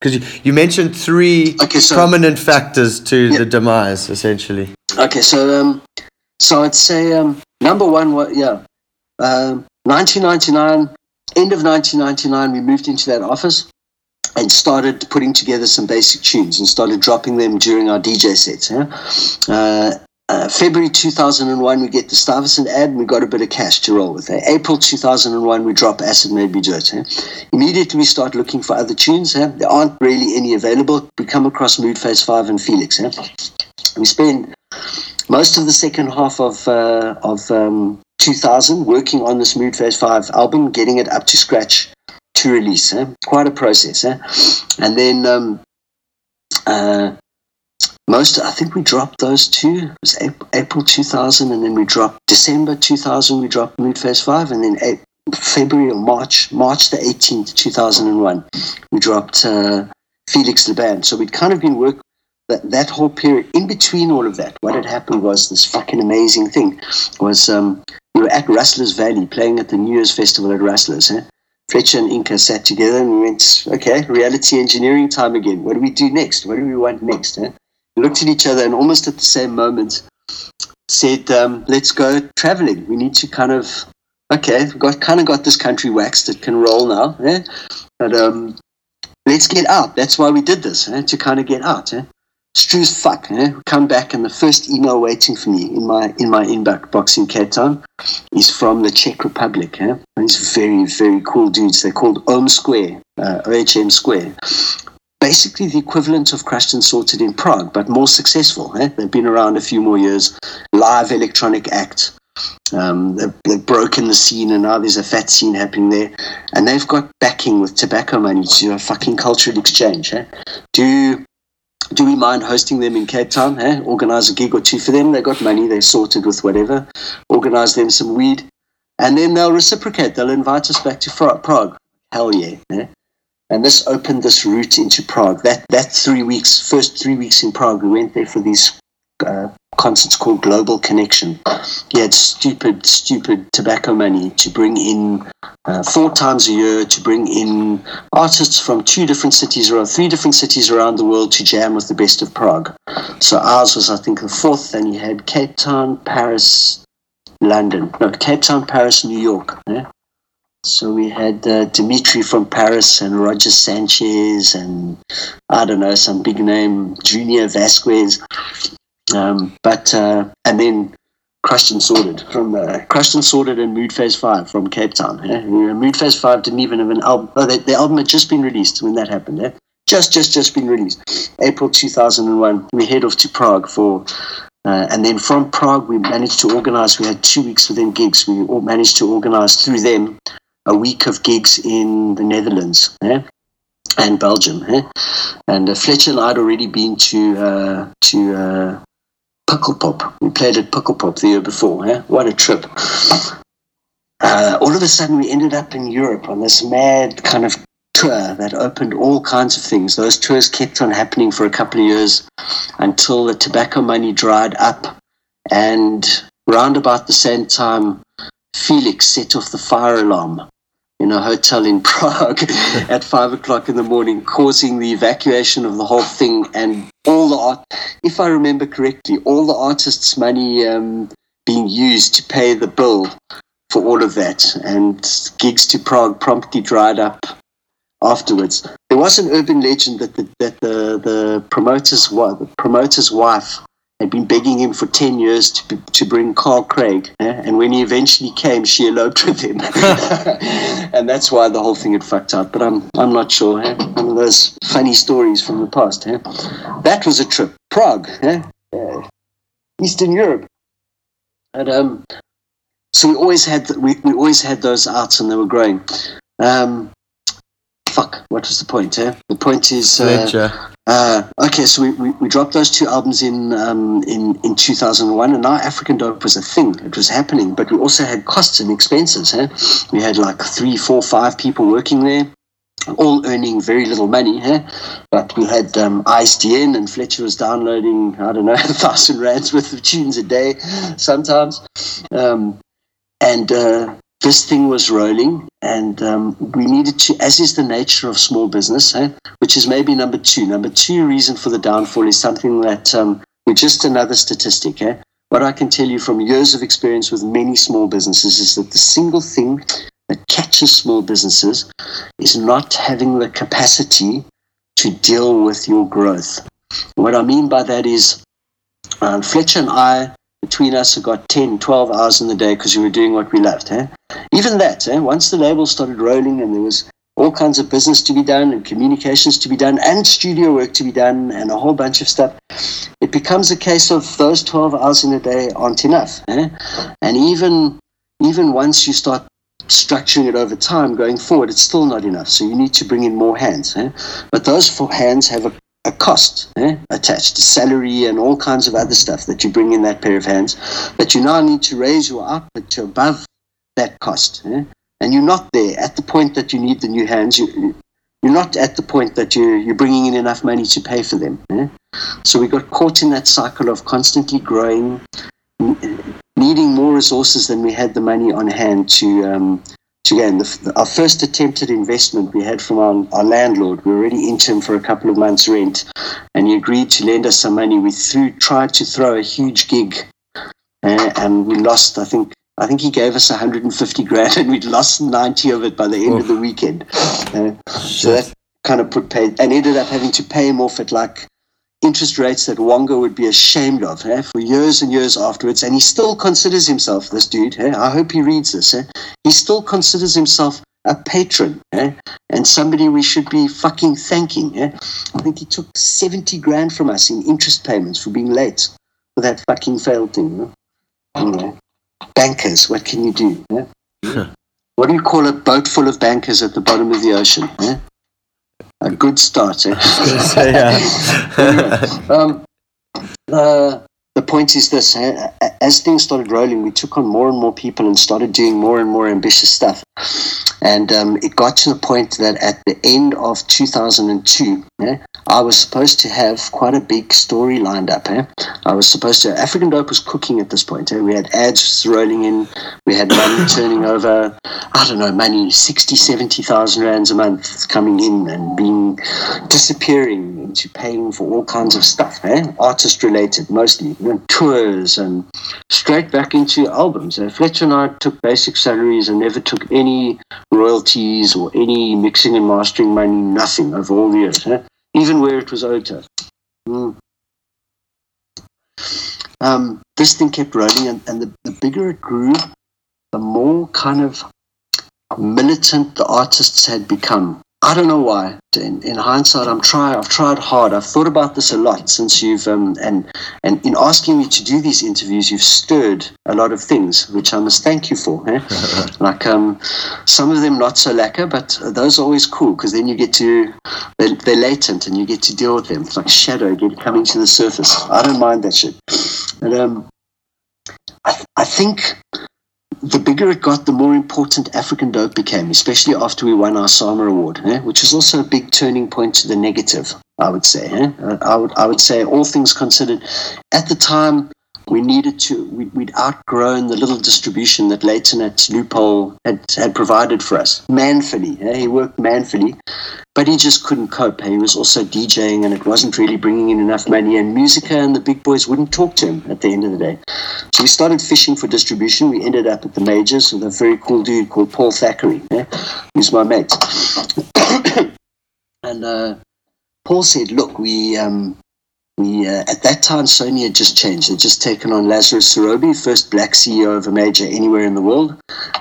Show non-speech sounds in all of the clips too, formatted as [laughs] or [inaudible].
Because you, you mentioned three Okay, so- prominent factors to Yeah. the demise, essentially. Okay, so um, so I'd say um, number one, what yeah, um, 1999, end of 1999, we moved into that office and started putting together some basic tunes and started dropping them during our DJ sets. Yeah? Uh, uh, February 2001, we get the Stuyvesant ad and we got a bit of cash to roll with. Eh? April 2001, we drop Acid Made Me Do It. Eh? Immediately, we start looking for other tunes. Eh? There aren't really any available. We come across Mood Phase 5 and Felix. We spend most of the second half of uh, of um, 2000 working on this Mood Phase 5 album, getting it up to scratch to release. Quite a process. And then um, uh, most, I think we dropped those two. It was April, April 2000, and then we dropped December 2000, we dropped Mood Phase 5, and then February or March, March the 18th, 2001, we dropped uh, Felix Laband. So we'd kind of been working that, that whole period in between all of that. What had happened was this fucking amazing thing was um, we were at Rustlers Valley playing at the New Year's Festival at Rustlers. Eh? Fletcher and Inca sat together and we went, okay, reality engineering time again. What do we do next? What do we want next? Eh? Looked at each other and almost at the same moment said, um, let's go traveling. We need to kind of, okay, we've got, kind of got this country waxed. It can roll now. Eh? But um, let's get out. That's why we did this, eh? to kind of get out. Eh? It's fuck. Eh? Come back, and the first email waiting for me in my in my inbox in Cape Town is from the Czech Republic. Eh? These very very cool dudes. They're called Ohm Square, uh, OHM Square. Basically, the equivalent of Krushed and Sorted in Prague, but more successful. Eh? They've been around a few more years. Live electronic act. Um, they've, they've broken the scene, and now there's a fat scene happening there. And they've got backing with tobacco money to do a fucking cultural exchange. Eh? Do do we mind hosting them in Cape Town? Eh? Organize a gig or two for them. They got money. They're sorted with whatever. Organize them some weed, and then they'll reciprocate. They'll invite us back to Prague. Hell yeah! And this opened this route into Prague. That that three weeks, first three weeks in Prague, we went there for these uh, concerts called Global Connection. He had stupid, stupid tobacco money to bring in uh, four times a year to bring in artists from two different cities around three different cities around the world to jam with the best of Prague. So ours was, I think, the fourth. Then you had Cape Town, Paris, London. No, Cape Town, Paris, New York. Yeah? So we had uh, Dimitri from Paris and Roger Sanchez and I don't know some big name Junior Vasquez. Um, but uh, and then Krushed and Sorted from uh, Krushed and Sorted and Mood Phase Five from Cape Town. Yeah? Mood Phase Five didn't even have an album. Oh, they, album had just been released when that happened. Yeah? Just, just, just been released. April 2001. We head off to Prague for. Uh, and then from Prague, we managed to organize. We had two weeks within gigs. We all managed to organize through them a week of gigs in the Netherlands eh? and Belgium. Eh? And uh, Fletcher and I had already been to uh, to uh, Pukkelpop. We played at Pukkelpop the year before. Eh? What a trip! Uh, all of a sudden, we ended up in Europe on this mad kind of tour that opened all kinds of things. Those tours kept on happening for a couple of years until the tobacco money dried up, and round about the same time, Felix set off the fire alarm in a hotel in [laughs] Prague at five o'clock in the morning, causing the evacuation of the whole thing and all the art. If I remember correctly, all the artists' money um, being used to pay the bill for all of that, and gigs to Prague promptly dried up afterwards. There was an urban legend that the that the the promoter's wa- the promoter's wife had been begging him for 10 years to, to bring Carl Craig. eh? And when he eventually came, she eloped [laughs] with him. [laughs] and that's why the whole thing had fucked up. But I'm, I'm not sure. Eh? One of those funny stories from the past. Eh? That was a trip. Prague, eh? uh, Eastern Europe. And, um, so we always had we, we always had those outs and they were growing. Um, fuck, what was the point? Eh? The point is uh. Uh, okay, so we, we, we dropped those two albums in, um, in in 2001, and now African Dope was a thing. It was happening, but we also had costs and expenses. Eh? We had like three, four, five people working there, all earning very little money. Eh? But we had um, ISDN, and Fletcher was downloading, I don't know, [laughs] a thousand rands worth of tunes a day sometimes. Um, and uh, this thing was rolling, and um, we needed to, as is the nature of small business, eh, which is maybe number two. Number two reason for the downfall is something that um, we're just another statistic. Eh? What I can tell you from years of experience with many small businesses is that the single thing that catches small businesses is not having the capacity to deal with your growth. What I mean by that is, um, Fletcher and I, between us, have got 10, 12 hours in the day because we were doing what we loved. Eh? Even that, eh? once the label started rolling and there was all kinds of business to be done and communications to be done and studio work to be done and a whole bunch of stuff, it becomes a case of those 12 hours in a day aren't enough. Eh? And even, even once you start structuring it over time going forward, it's still not enough. So you need to bring in more hands. Eh? But those four hands have a, a cost eh? attached to salary and all kinds of other stuff that you bring in that pair of hands. But you now need to raise your output to above that cost. Eh? And you're not there at the point that you need the new hands. You, you're not at the point that you, you're bringing in enough money to pay for them. Eh? So we got caught in that cycle of constantly growing, needing more resources than we had the money on hand to um, to gain. The, our first attempted investment we had from our, our landlord. We were already into him for a couple of months' rent, and he agreed to lend us some money. We threw tried to throw a huge gig, uh, and we lost. I think I think he gave us 150 grand, and we'd lost 90 of it by the end Oof. of the weekend. Uh, so that kind of put pay, and ended up having to pay him off at like interest rates that Wonga would be ashamed of eh, for years and years afterwards. And he still considers himself, this dude, eh, I hope he reads this, eh, he still considers himself a patron eh, and somebody we should be fucking thanking. Eh. I think he took 70 grand from us in interest payments for being late for that fucking failed thing. Anyway, bankers, what can you do? Eh? what do you call a boat full of bankers at the bottom of the ocean? Eh? a good start. Eh? [laughs] say, [laughs] um, uh, the point is this eh? as things started rolling, we took on more and more people and started doing more and more ambitious stuff. And um, it got to the point that at the end of 2002, eh, I was supposed to have quite a big story lined up. Eh? I was supposed to, African Dope was cooking at this point. Eh? We had ads rolling in, we had money [coughs] turning over, I don't know, money, 60, 70,000 rands a month coming in and being disappearing into paying for all kinds of stuff, artist related mostly, tours and straight back into albums. Fletcher and I took basic salaries and never took any royalties or any mixing and mastering money, nothing over all the years, huh? even where it was owed. Mm. Um, this thing kept rolling, and, and the, the bigger it grew, the more kind of militant the artists had become. I don't know why. In, in hindsight, I'm try. I've tried hard. I've thought about this a lot since you've um, and and in asking me to do these interviews, you've stirred a lot of things, which I must thank you for. Eh? [laughs] like um, some of them not so lacquer, but those are always cool because then you get to they're, they're, latent and you get to deal with them. It's like shadow get coming to the surface. I don't mind that shit. And um, I, I think the bigger it got, the more important African dope became, especially after we won our SAMA award, eh? which is also a big turning point to the negative, I would say. Eh? I, would, I would say, all things considered, at the time, we needed to, we, would outgrown the little distribution that Leighton at Loophole had, had provided for us manfully. Eh? He worked manfully, but he just couldn't cope. He was also DJing and it wasn't really bringing in enough money, and Musica and the big boys wouldn't talk to him at the end of the day. So we started fishing for distribution. We ended up at the majors with a very cool dude called Paul Thackeray, eh? who's my mate. [coughs] and uh, Paul said, Look, we. Um, we, uh, at that time, Sony had just changed. They'd just taken on Lazarus Serobe, first black CEO of a major anywhere in the world.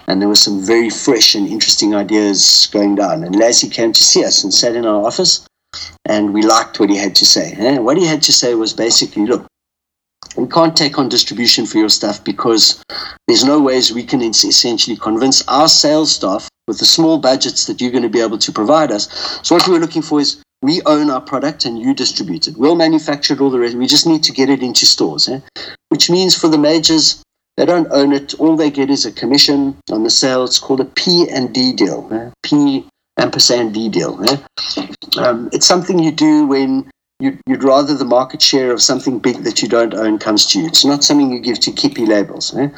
And there were some very fresh and interesting ideas going down. And Lazzy came to see us and sat in our office. And we liked what he had to say. Eh? What he had to say was basically, look, we can't take on distribution for your stuff because there's no ways we can essentially convince our sales staff with the small budgets that you're going to be able to provide us. So what we were looking for is we own our product and you distribute it. We'll manufacture it all the rest. We just need to get it into stores, eh? which means for the majors, they don't own it. All they get is a commission on the sale. It's called a P and D deal. Eh? P ampersand D deal. Eh? Um, it's something you do when you'd, you'd, rather the market share of something big that you don't own comes to you. It's not something you give to kippy labels. Eh?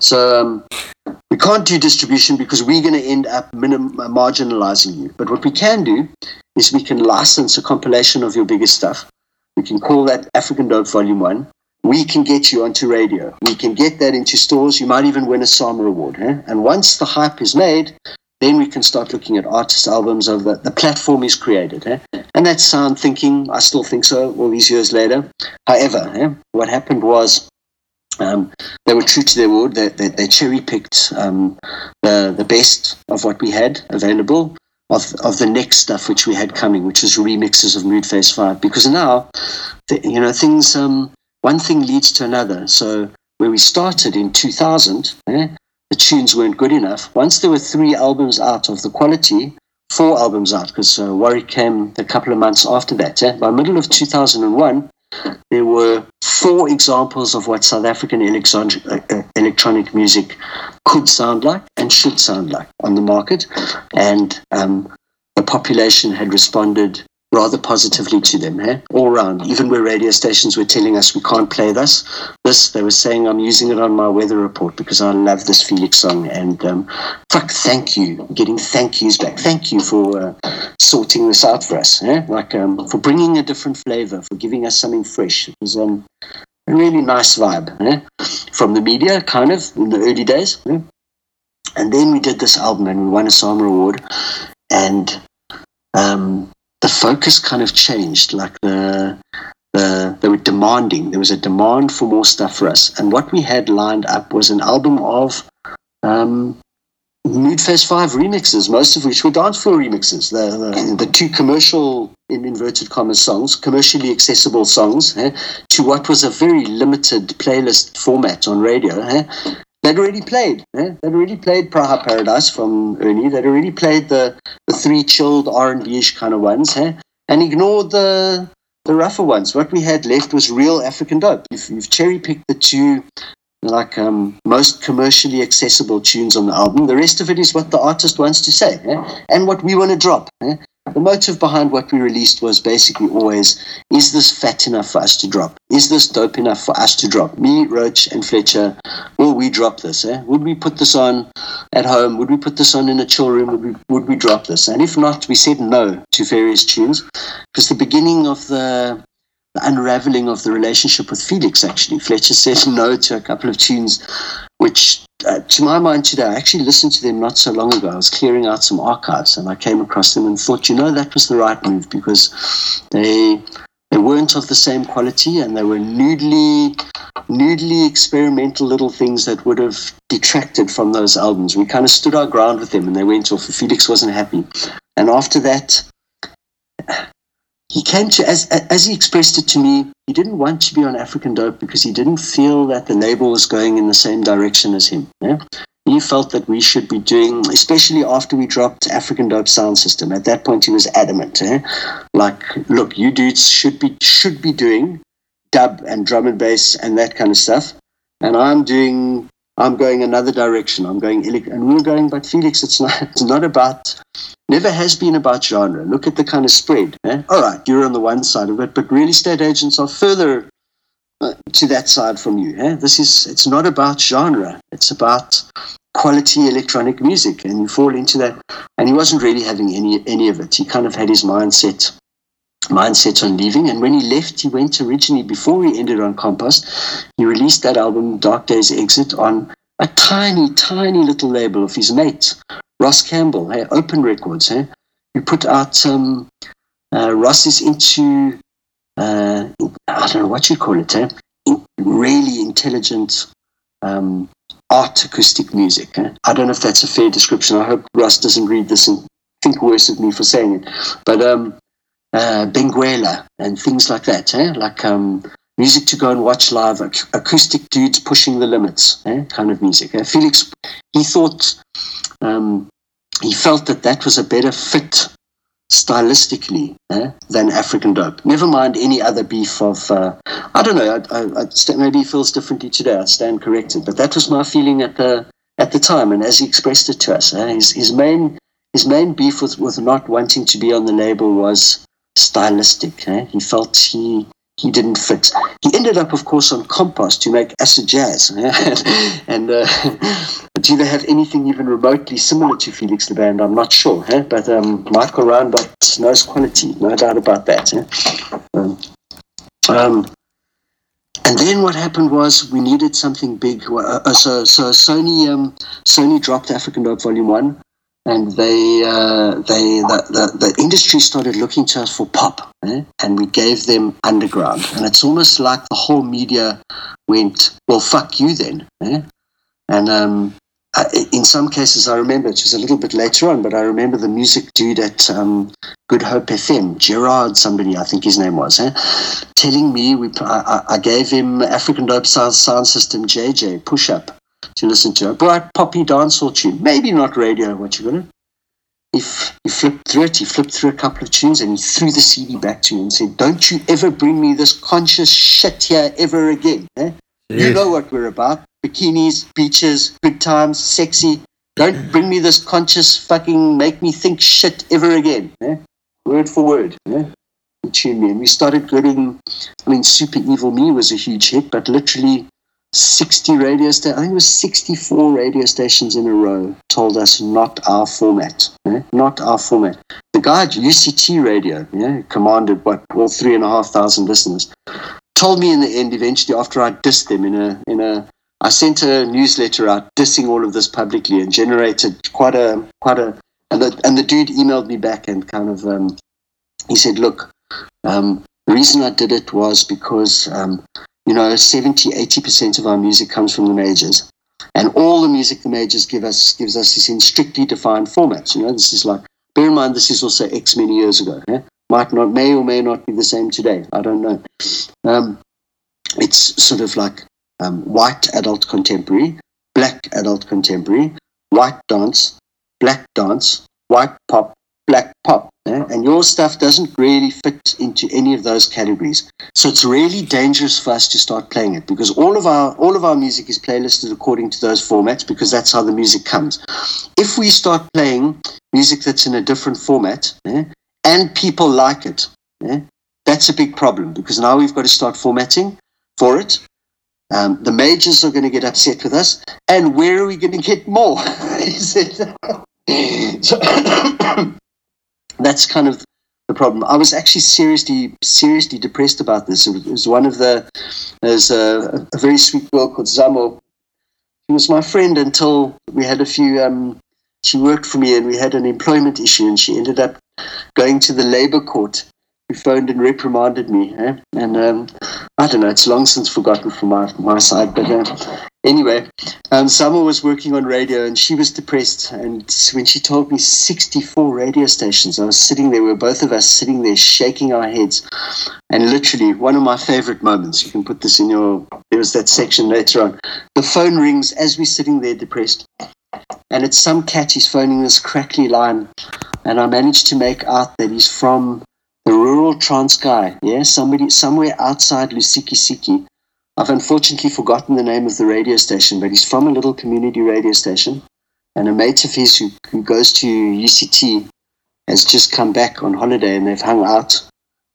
So um, we can't do distribution because we're going to end up minim- marginalizing you. But what we can do is we can license a compilation of your biggest stuff. We can call that African Dope Volume 1. We can get you onto radio. We can get that into stores. You might even win a SAMA award. Eh? And once the hype is made, then we can start looking at artist albums of the, the platform is created. Eh? And that's sound thinking. I still think so all these years later. However, eh, what happened was um, they were true to their word. They, they, they cherry picked um, the, the best of what we had available. Of, of the next stuff which we had coming, which is remixes of Mood Phase 5. Because now, the, you know, things, um, one thing leads to another. So where we started in 2000, eh, the tunes weren't good enough. Once there were three albums out of the quality, four albums out, because uh, Warwick came a couple of months after that. Eh? By middle of 2001, there were four examples of what South African electronic, uh, music could sound like and should sound like on the market. And um, the population had responded rather positively to them, eh? all round. Even where radio stations were telling us we can't play this, this they were saying I'm using it on my weather report because I love this Felix song. And um, fuck, thank you, getting thank yous back. Thank you for uh, sorting this out for us, eh? like um, for bringing a different flavor, for giving us something fresh. It was um, a really nice vibe eh? from the media, kind of in the early days. And then we did this album and we won a SAMA award. And um, the focus kind of changed. Like the, the they were demanding. There was a demand for more stuff for us, and what we had lined up was an album of um, Mood Phase Five remixes, most of which were dance floor remixes. The, the, the two commercial, in inverted commas, songs, commercially accessible songs, eh, to what was a very limited playlist format on radio. Eh, they'd already played. Eh? They'd already played Praha Paradise from Ernie. They'd already played the, the three chilled R&B-ish kind of ones, eh? and ignored the the rougher ones. What we had left was real African dope. You've, you've cherry-picked the two like um, most commercially accessible tunes on the album. The rest of it is what the artist wants to say eh? and what we want to drop. Eh? The motive behind what we released was basically always is this fat enough for us to drop? Is this dope enough for us to drop? Me, Roach, and Fletcher, will we drop this? Eh? Would we put this on at home? Would we put this on in a chill room? Would we, would we drop this? And if not, we said no to various tunes because the beginning of the the unraveling of the relationship with Felix, actually. Fletcher said no to a couple of tunes, which, uh, to my mind today, I actually listened to them not so long ago. I was clearing out some archives and I came across them and thought, you know, that was the right move because they. They weren't of the same quality, and they were nudely, nudely experimental little things that would have detracted from those albums. We kind of stood our ground with them, and they went off. Felix wasn't happy, and after that, he came to as as he expressed it to me he didn't want to be on african dope because he didn't feel that the label was going in the same direction as him yeah? he felt that we should be doing especially after we dropped african dope sound system at that point he was adamant eh? like look you dudes should be should be doing dub and drum and bass and that kind of stuff and i'm doing i'm going another direction i'm going and we were going but felix it's not [laughs] it's not about never has been about genre. Look at the kind of spread. Eh? All right, you're on the one side of it, but real estate agents are further uh, to that side from you. Eh? This is it's not about genre. It's about quality electronic music, and you fall into that. And he wasn't really having any any of it. He kind of had his mindset mindset on leaving. And when he left, he went originally before he ended on Compost. He released that album, Dark Days Exit, on a tiny, tiny little label of his mate, Ross Campbell, hey, Open Records. Hey? Put out um, uh, Ross is into uh, I don't know what you call it. Hey? really intelligent um, art acoustic music. I don't know if that's a fair description. I hope Ross doesn't read this and think worse of me for saying it. But um, uh, Benguela and things like that, eh? like um, music to go and watch live, ac- acoustic dudes pushing the limits, eh? kind of music. Eh? Felix, he thought um, he felt that that was a better fit stylistically eh, than African dope. Never mind any other beef of, uh, I don't know, I, I, I st- maybe he feels differently today. I stand corrected, but that was my feeling at the at the time, and as he expressed it to us, eh, his, his main his main beef with, with not wanting to be on the label was stylistic. Eh? He felt he he didn't fit. He ended up, of course, on Compost to make acid jazz, [laughs] and uh, do they have anything even remotely similar to Felix Laband? I'm not sure, eh? but um, Michael Reinboth knows quality, no doubt about that. Eh? Um, um, and then what happened was we needed something big. Uh, uh, so, so Sony, um, Sony dropped African Dope Volume One, and they, uh, they, the, the, the, industry started looking to us for pop, eh? and we gave them underground. And it's almost like the whole media went, "Well, fuck you then." Eh? And um, in some cases, I remember it was a little bit later on, but I remember the music dude at um, Good Hope FM, Gerard, somebody I think his name was, eh, telling me we I, I gave him African Dope Sound, sound System JJ push up to listen to a bright poppy dancehall tune, maybe not radio. What you're gonna? If he flipped through it, he flipped through a couple of tunes and he threw the CD back to me and said, "Don't you ever bring me this conscious shit here ever again." Eh? You know what we're about bikinis, beaches, good times, sexy. Don't bring me this conscious fucking make me think shit ever again. Eh? Word for word. Eh? Tune me. And we started getting, I mean, Super Evil Me was a huge hit, but literally 60 radio stations, I think it was 64 radio stations in a row told us not our format. Eh? Not our format. The guy at UCT radio, yeah, commanded what, all three and a half thousand listeners, told me in the end, eventually, after I dissed them in a, in a, I sent a newsletter out dissing all of this publicly and generated quite a quite a and the and the dude emailed me back and kind of um, he said, look, um, the reason I did it was because um, you know 70 80 percent of our music comes from the majors. And all the music the majors give us gives us is in strictly defined formats. You know, this is like bear in mind this is also X many years ago. Yeah? Might not may or may not be the same today. I don't know. Um, it's sort of like um, white adult contemporary, black adult contemporary, white dance, black dance, white pop, black pop. Eh? And your stuff doesn't really fit into any of those categories. So it's really dangerous for us to start playing it because all of our all of our music is playlisted according to those formats because that's how the music comes. If we start playing music that's in a different format eh, and people like it, eh, that's a big problem because now we've got to start formatting for it um, the majors are going to get upset with us, and where are we going to get more? [laughs] [coughs] so, [coughs] [coughs] that's kind of the problem. I was actually seriously, seriously depressed about this. It was one of the, there's a, a very sweet girl called Zamo. She was my friend until we had a few, um, she worked for me and we had an employment issue and she ended up going to the labor court who phoned and reprimanded me. Eh? And um, I don't know, it's long since forgotten from my, my side. But uh, anyway, um, Summer was working on radio and she was depressed. And when she told me 64 radio stations, I was sitting there, we were both of us sitting there shaking our heads. And literally, one of my favorite moments, you can put this in your, there was that section later on. The phone rings as we're sitting there depressed. And it's some cat, he's phoning this crackly line. And I managed to make out that he's from the rural Transkei, yeah, somebody somewhere outside Lusikisiki. I've unfortunately forgotten the name of the radio station, but he's from a little community radio station. And a mate of his who, who goes to UCT has just come back on holiday and they've hung out.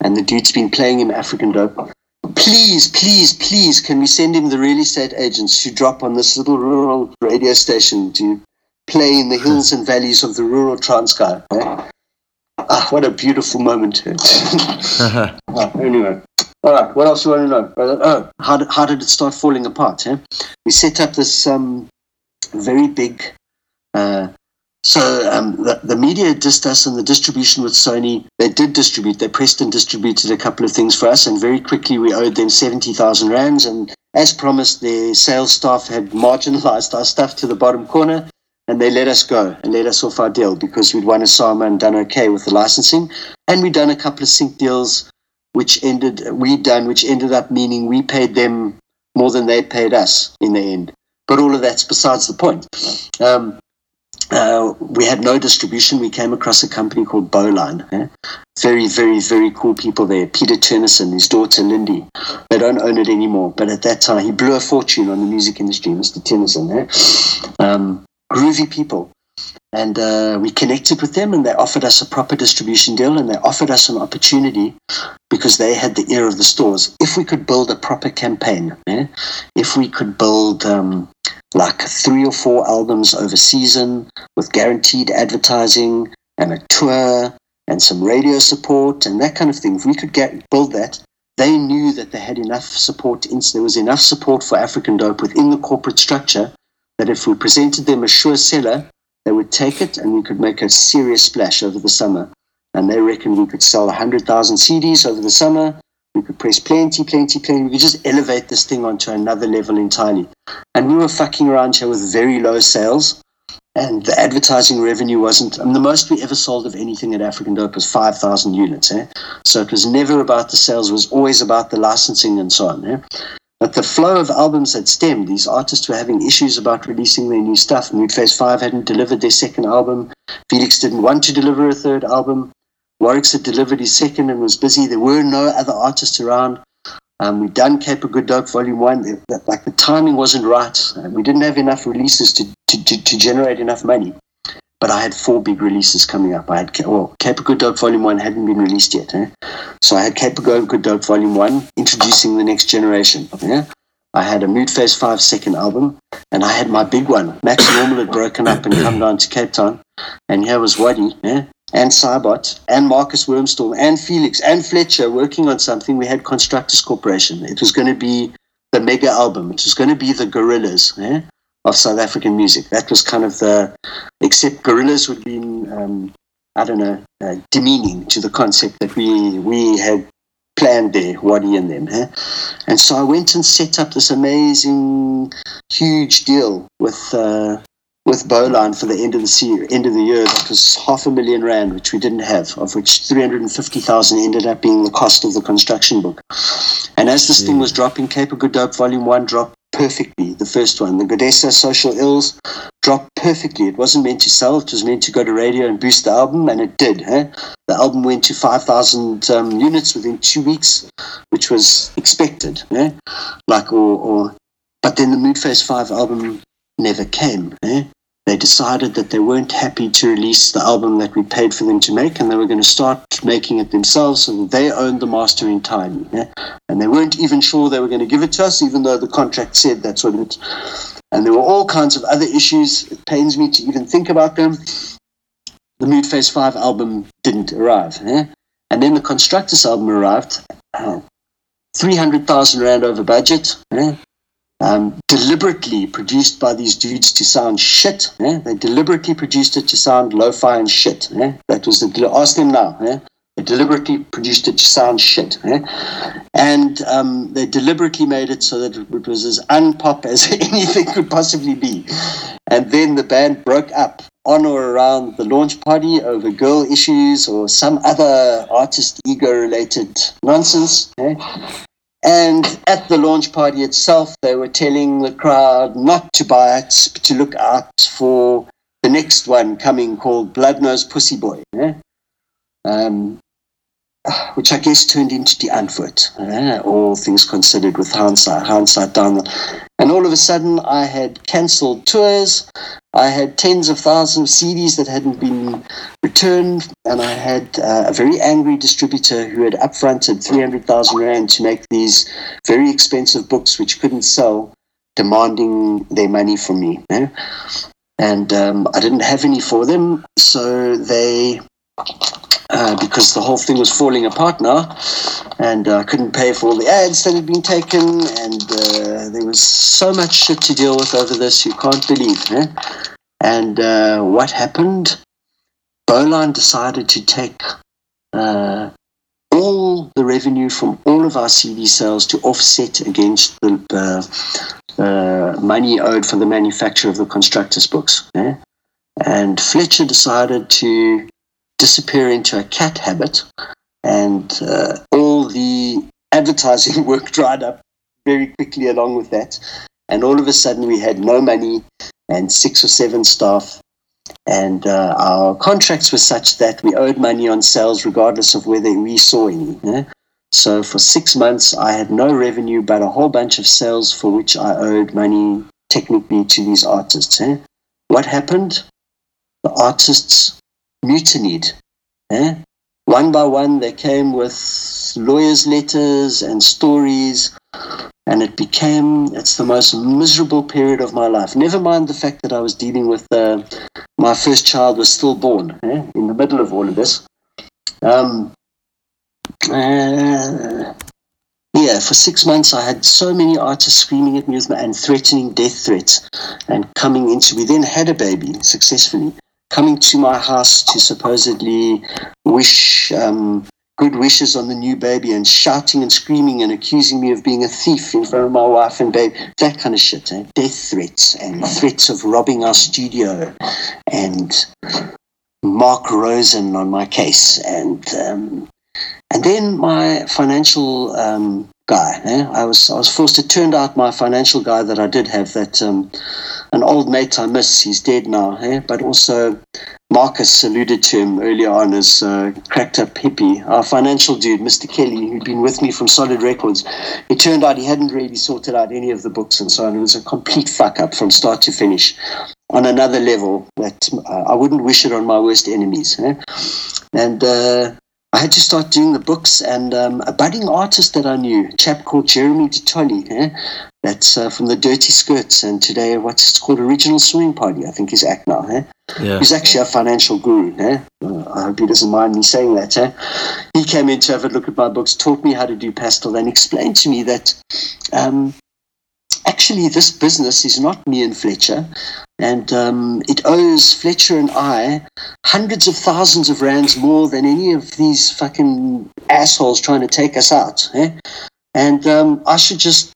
And the dude's been playing him African dope. Please, please, please, can we send him the real estate agents to drop on this little rural radio station to play in the hills and valleys of the rural Transkei? Eh? Ah, what a beautiful moment. oh, [laughs] anyway. All right, what else do you want to know? Oh, how did, how did it start falling apart? Eh? We set up this um, very big. Uh, so um, the, the media dissed us and the distribution with Sony, they did distribute. They pressed and distributed a couple of things for us, and very quickly we owed them 70,000 rands. And as promised, their sales staff had [laughs] marginalized our stuff to the bottom corner and they let us go and let us off our deal because we'd won a SAMA and done okay with the licensing. And we'd done a couple of sync deals, which ended, we'd done, which ended up meaning we paid them more than they paid us in the end. But all of that's besides the point. Um, uh, we had no distribution. We came across a company called Bowline. Eh? Very, very, very cool people there. Peter Turnison, his daughter Lindy. They don't own it anymore, but at that time he blew a fortune on the music industry, Mr. Turnison. Eh? Um, groovy people. and uh, we connected with them and they offered us a proper distribution deal and they offered us an opportunity because they had the ear of the stores if we could build a proper campaign eh? if we could build um, like three or four albums over season with guaranteed advertising and a tour and some radio support and that kind of thing if we could get build that they knew that they had enough support there was enough support for african dope within the corporate structure that if we presented them a sure seller they would take it and we could make a serious splash over the summer. And they reckon we could sell 100,000 CDs over the summer. We could press plenty, plenty, plenty. We could just elevate this thing onto another level entirely. And we were fucking around here with very low sales. And the advertising revenue wasn't, mean, the most we ever sold of anything at African Dope was 5,000 units. Eh? So it was never about the sales, it was always about the licensing and so on. Eh? But the flow of albums had stemmed. These artists were having issues about releasing their new stuff. Mood Phase 5 hadn't delivered their second album. Felix didn't want to deliver a third album. Warwick's had delivered his second and was busy. There were no other artists around. Um, we'd done Cape of Good Dope Volume 1. Like the timing wasn't right. we didn't have enough releases to, to, to, to generate enough money but I had four big releases coming up. I had well, Cape of Good Dope Volume One hadn't been released yet, eh? so I had Cape of Good Dope Volume One introducing the next generation. Yeah? I had a Mood Phase Five second album, and I had my big one. Max Normal had broken up and come down to Cape Town, and here was Waddy, yeah? and Sibot, and Markus Wormstorm, and Felix, and Fletcher working on something. We had Constructus Corporation. It was going to be the mega album. It was going to be the Gorillaz. Of South African music. That was kind of the, except Gorillaz would be, um, I don't know, uh, demeaning to the concept that we we had planned there, Waddy and them. Huh? And so I went and set up this amazing, huge deal with uh, with Bowline for the end of the year, end of the year. That was half a million rand, which we didn't have, of which three hundred and fifty thousand ended up being the cost of the construction book. And as this thing was dropping, Cape of Good Hope Volume One dropped perfectly. The first one, the Godessa Social Ills, dropped perfectly. It wasn't meant to sell. It was meant to go to radio and boost the album, and it did. The album went to 5,000 um, units within two weeks, which was expected. Like, or, or, but then the Mood Phase 5 album never came. They decided that they weren't happy to release the album that we paid for them to make and they were going to start making it themselves so they owned the master entirely yeah? and they weren't even sure they were going to give it to us even though the contract said that's what it and there were all kinds of other issues it pains me to even think about them the mood phase 5 album didn't arrive yeah? and then the Constructus album arrived uh, 300,000 rand over budget yeah? Um, deliberately produced by these dudes to sound shit. Eh? They deliberately produced it to sound lo-fi and shit. Eh? That was the ask them now. Eh? They deliberately produced it to sound shit, and um, they deliberately made it so that it was as unpop as [laughs] anything could possibly be. And then the band broke up on or around the launch party over girl issues or some other artist ego related nonsense. And at the launch party itself, they were telling the crowd not to buy it, but to look out for the next one coming called Blood Nose Pussy Boy. Eh? Um, which I guess turned into Die Antwoord, eh? all things considered with hindsight, hindsight down. And all of a sudden, I had cancelled tours. I had tens of thousands of CDs that hadn't been returned, and I had uh, a very angry distributor who had upfronted 300,000 Rand to make these very expensive books which couldn't sell, demanding their money from me. Eh? And um, I didn't have any for them, so they uh, because the whole thing was falling apart now, and I uh, couldn't pay for all the ads that had been taken, and uh, there was so much shit to deal with over this you can't believe. Eh? And uh, what happened? Bowline decided to take uh, all the revenue from all of our CD sales to offset against the money owed for the manufacture of the constructors' books. Eh? And Fletcher decided to disappear into a cat habit, and uh, all the advertising [laughs] work dried up very quickly along with that. And all of a sudden, we had no money and six or seven staff. And uh, our contracts were such that we owed money on sales regardless of whether we saw any. So for six months, I had no revenue but a whole bunch of sales for which I owed money technically to these artists. Eh? What happened? the artists mutinied. Eh? One by one, they came with lawyers' letters and stories, and it became it's the most miserable period of my life. Never mind the fact that I was dealing with uh, my first child was still born eh? in the middle of all of this. Um, uh, yeah, for six months I had so many artists screaming at me and threatening death threats and coming into. We then had a baby successfully, coming to my house to supposedly wish um, good wishes on the new baby and shouting and screaming and accusing me of being a thief in front of my wife and babe. That kind of shit. Eh? Death threats and threats of robbing our studio and Mark Rosen on my case and. Um, and then my financial um, guy, eh? I was I was forced. It turned out my financial guy that I did have that um, an old mate I miss. He's dead now, eh? but also Marcus alluded to him earlier on as uh, cracked up hippie. Our financial dude, Mr. Kelly, who'd been with me from Solid Records. It turned out he hadn't really sorted out any of the books and so on. It was a complete fuck up from start to finish on another level that uh, I wouldn't wish it on my worst enemies. Eh? And uh, I had to start doing the books, and um, a budding artist that I knew, a chap called Jeremy DeTolly, eh? that's uh, from the Dirty Skirts, and today what's it's called, Original Swimming Party, I think his act now. Eh? Yeah. He's actually a financial guru. Eh? Uh, I hope he doesn't mind me saying that. Eh? He came in to have a look at my books, taught me how to do pastel, and explained to me that um, actually this business is not me and Fletcher, and um, it owes Fletcher and I hundreds of thousands of rands more than any of these fucking assholes trying to take us out. Eh? And um, I should just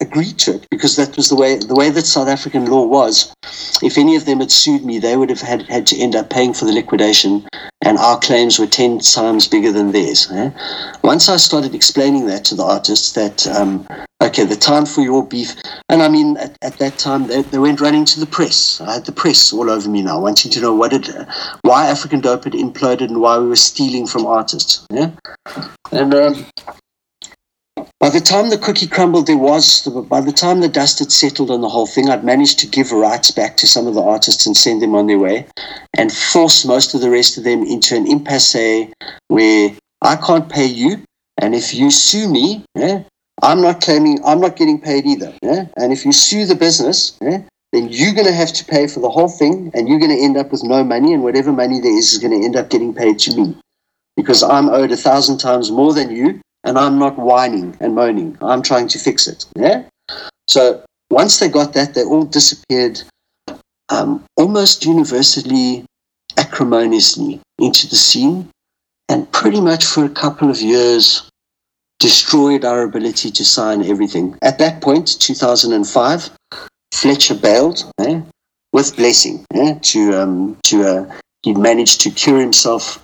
agree to it because that was the way the way that South African law was. If any of them had sued me, they would have had, had to end up paying for the liquidation, and our claims were ten times bigger than theirs. Eh? Once I started explaining that to the artists, that um, okay, the time for your beef, and I mean at, at that time they, they, went running to the press. I had the press all over me now, wanting to know what it, why African Dope had imploded and why we were stealing from artists. Yeah, and. Um, by the time the cookie crumbled, there was, by the time the dust had settled on the whole thing, I'd managed to give rights back to some of the artists and send them on their way and force most of the rest of them into an impasse where I can't pay you. And if you sue me, yeah, I'm not claiming, I'm not getting paid either. Yeah? And if you sue the business, yeah, then you're going to have to pay for the whole thing and you're going to end up with no money. And whatever money there is is going to end up getting paid to me because I'm owed a thousand times more than you and I'm not whining and moaning. I'm trying to fix it. Yeah. So once they got that, they all disappeared um, almost universally, acrimoniously into the scene, and pretty much for a couple of years destroyed our ability to sign everything. At that point, 2005, Fletcher bailed eh, with blessing eh, to um, to uh, he managed to cure himself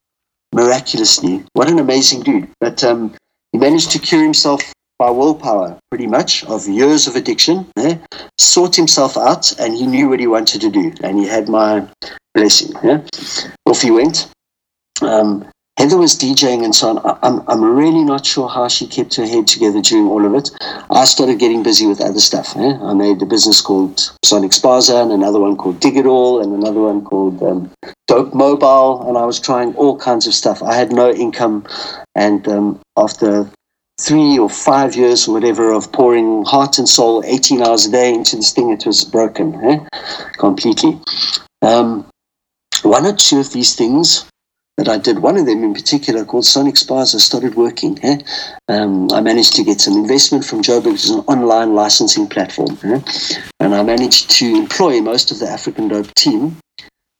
miraculously. What an amazing dude! But um, he managed to cure himself by willpower, pretty much, of years of addiction, eh? sought himself out, and he knew what he wanted to do. And he had my blessing. Eh? Off he went. Um, Heather was DJing and so on. I'm, I'm really not sure how she kept her head together during all of it. I started getting busy with other stuff. Eh? I made a business called Sonic Spaza and another one called Dig It All and another one called um, Dope Mobile. And I was trying all kinds of stuff. I had no income. And um, after three or five years or whatever of pouring heart and soul 18 hours a day into this thing, it was broken eh? completely. Um, one or two of these things that I did, one of them in particular called Sonic Spaza, started working. Eh? Um, I managed to get some investment from Joburg, which is an online licensing platform. Eh? And I managed to employ most of the African Dope team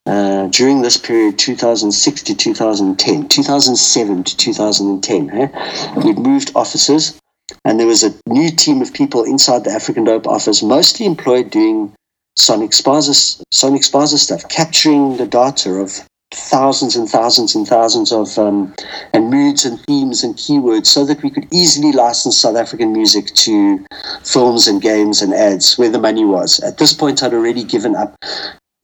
uh, during this period, 2006 to 2010, 2007 to 2010, eh, we'd moved offices, and there was a new team of people inside the African Dope office, mostly employed doing Sonic Spaza, Sonic stuff, capturing the data of thousands and thousands and thousands of um, and moods and themes and keywords so that we could easily license South African music to films and games and ads where the money was. At this point, I'd already given up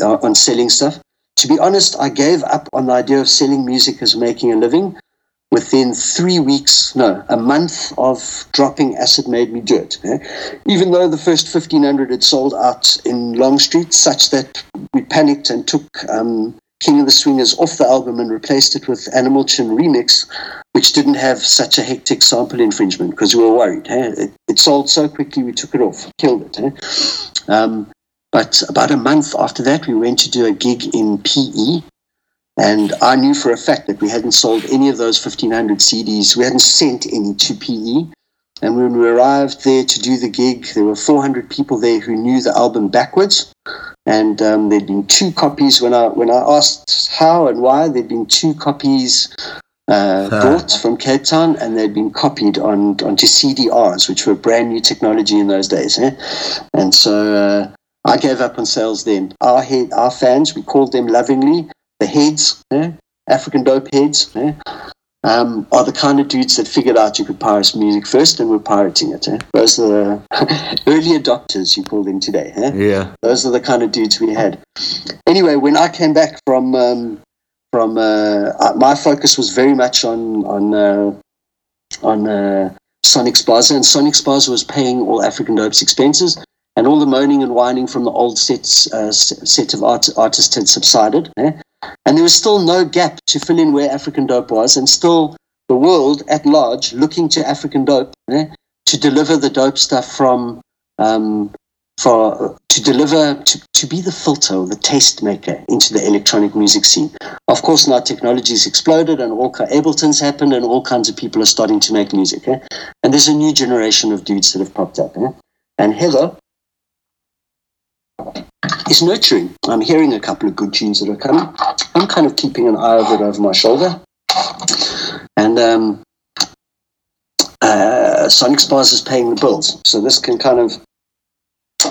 uh, on selling stuff to be honest, I gave up on the idea of selling music as making a living. Within three weeks, no, a month of dropping acid made me do it. Eh? Even though the first 1500 had sold out in Long Street, such that we panicked and took um, King of the Swingers off the album and replaced it with Animal Chin Remix, which didn't have such a hectic sample infringement because we were worried. Eh? It, it, sold so quickly, we took it off, killed it. Eh? Um, but about a month after that, we went to do a gig in PE. And I knew for a fact that we hadn't sold any of those 1,500 CDs. We hadn't sent any to PE. And when we arrived there to do the gig, there were 400 people there who knew the album backwards. And um, there'd been two copies when I when I asked how and why. There'd been two copies uh, brought from Cape Town, and they'd been copied on onto CDRs, which were brand new technology in those days. Eh? And so uh, I gave up on sales then. Our head, our fans, we called them lovingly the heads, eh? African dope heads. Eh? um, are the kind of dudes that figured out you could pirate music first and were pirating it. Eh? Those are the [laughs] early adopters, you call them today. Eh? Yeah. Those are the kind of dudes we had. Anyway, when I came back from um, from uh, uh my focus was very much on on uh, on uh, Sonic Spaza, and Sonic Spaza was paying all African Dope's expenses. And all the moaning and whining from the old sets, uh, set of art, artists had subsided. Eh? And there was still no gap to fill in where African dope was, and still the world at large looking to African dope eh, to deliver the dope stuff from, um, for to deliver to, to be the filter or the taste maker into the electronic music scene. Of course, now technology's exploded, and all Ableton's happened, and all kinds of people are starting to make music. Eh? And there's a new generation of dudes that have popped up. Eh? And Heather is nurturing. I'm hearing a couple of good tunes that are coming. I'm kind of keeping an eye of it over my shoulder. And um, uh, Sonic Spaza is paying the bills. So this can kind of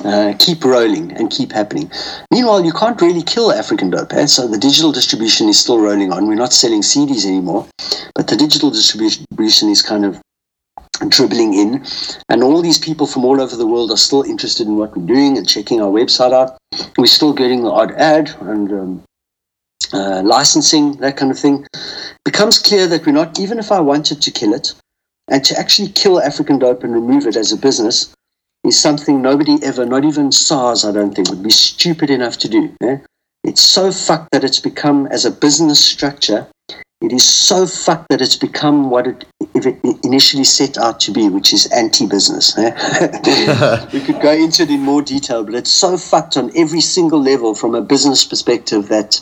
uh, keep rolling and keep happening. Meanwhile, you can't really kill African dope. Eh? So the digital distribution is still rolling on. We're not selling CDs anymore, but the digital distribution is kind of dribbling in. And all these people from all over the world are still interested in what we're doing and checking our website out. We're still getting the odd ad and um, uh, licensing, that kind of thing. It becomes clear that we're not, even if I wanted to kill it, and to actually kill African dope and remove it as a business is something nobody ever, not even SARS, I don't think, would be stupid enough to do. Eh? It's so fucked that it's become, as a business structure, it is so fucked that it's become what it, it initially set out to be, which is anti-business. [laughs] We could go into it in more detail, but it's so fucked on every single level from a business perspective that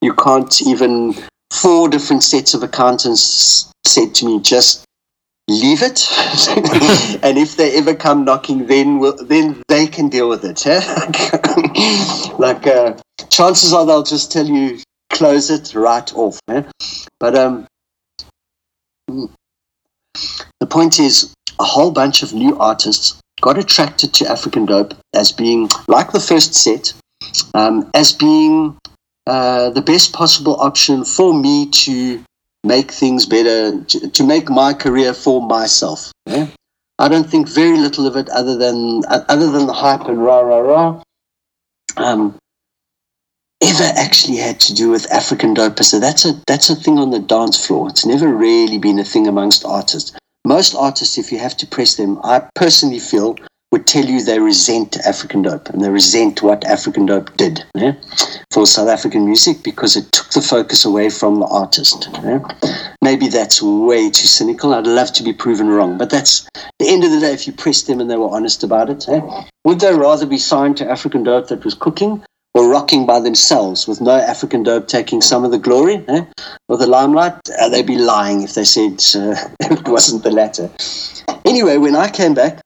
you can't even. Four different sets of accountants said to me, just leave it, [laughs] and if they ever come knocking, then we'll, then they can deal with it. [laughs] Like uh, chances are they'll just tell you close it right off. Eh? But um, the point is, a whole bunch of new artists got attracted to African dope as being like the first set, um, as being uh, the best possible option for me to make things better, to, to make my career for myself. Yeah? I don't think very little of it, other than other than the hype and rah rah rah. Um, ever actually had to do with African dope. So that's a that's a thing on the dance floor. It's never really been a thing amongst artists. Most artists, if you have to press them, I personally feel would tell you they resent African dope and they resent what African dope did yeah, for South African music because it took the focus away from the artist. Yeah. Maybe that's way too cynical. I'd love to be proven wrong, but that's the end of the day. If you pressed them and they were honest about it, yeah. would they rather be signed to African dope that was cooking were rocking by themselves with no African dope taking some of the glory eh, or the limelight, uh, they'd be lying if they said uh, [laughs] it wasn't the latter. Anyway, when I came back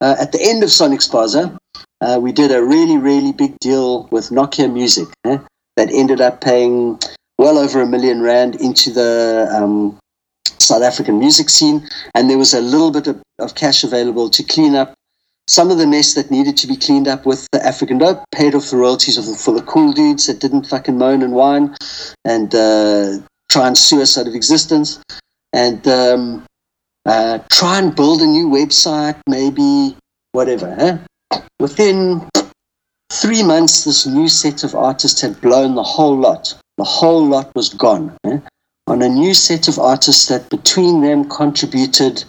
uh, at the end of Sonic Spaza, uh, we did a really, really big deal with Nokia Music eh, that ended up paying well over a million rand into the um, South African music scene, and there was a little bit of, of cash available to clean up some of the mess that needed to be cleaned up with the African dope, paid off the royalties of the, for the cool dudes that didn't fucking moan and whine and uh, try and sue us out of existence, and um, uh, try and build a new website, maybe whatever. Within three months, this new set of artists had blown the whole lot. The whole lot was gone. On a new set of artists that between them contributed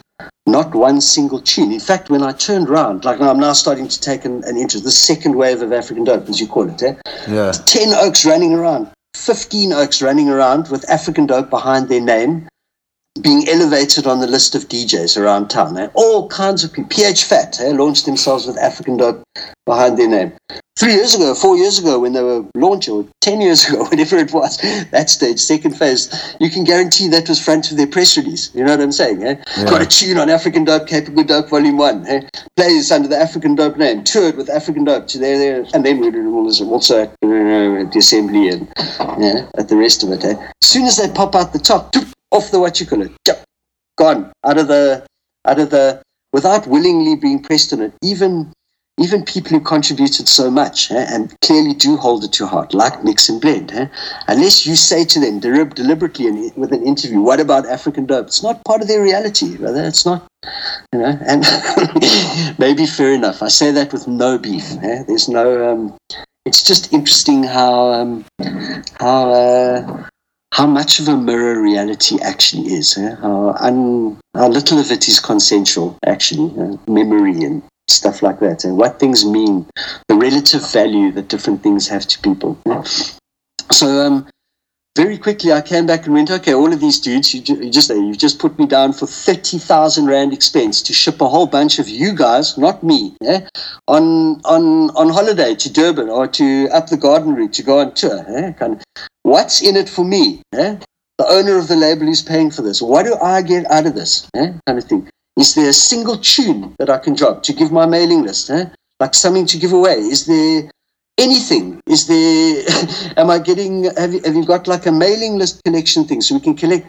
not one single tune. In fact, when I turned around, like I'm now starting to take an, an interest, the second wave of African dope, as you call it, eh? Yeah. Ten Oaks running around. 15 oaks running around with African dope behind their name, being elevated on the list of DJs around town. Eh? All kinds of people. PH Fat eh? launched themselves with African dope behind their name. Three years ago, four years ago, when they were launched, or 10 years [laughs] ago, whatever it was, that stage, second phase, you can guarantee that was front of their press release. You know what I'm saying? Eh? Yeah. Got a tune on African Dope, Capable Dope Volume 1. Eh? Plays under the African Dope name, toured with African Dope to there, there. And then we was also at, uh, at the assembly and yeah, at the rest of it. Eh? As soon as they pop out the top, off the what you call it, gone out of the out of the without willingly being pressed on it. Even even people who contributed so much eh, and clearly do hold it to heart, like Mix and Blend, eh, unless you say to them delib- deliberately in, with an interview, "What about African dope?" It's not part of their reality, brother. It's not, you know. And [laughs] maybe fair enough. I say that with no beef. Eh? There's no. Um, it's just interesting how um, how. Uh, how much of a mirror reality actually is, eh? how, un, how little of it is consensual, actually, uh, memory and stuff like that, and what things mean, the relative value that different things have to people. eh? So, um, very quickly, I came back and went, okay, all of these dudes, you, you just you've just put me down for thirty thousand rand expense to ship a whole bunch of you guys, not me, eh, on on on holiday to Durban or to up the garden route to go on tour. Eh, kind of, what's in it for me? Eh? The owner of the label is paying for this. What do I get out of this? Kind of thing. Is there a single tune that I can drop to give my mailing list? Like something to give away? Is there anything? Is there? [laughs] am I getting? Have you, have you got like a mailing list collection thing so we can collect?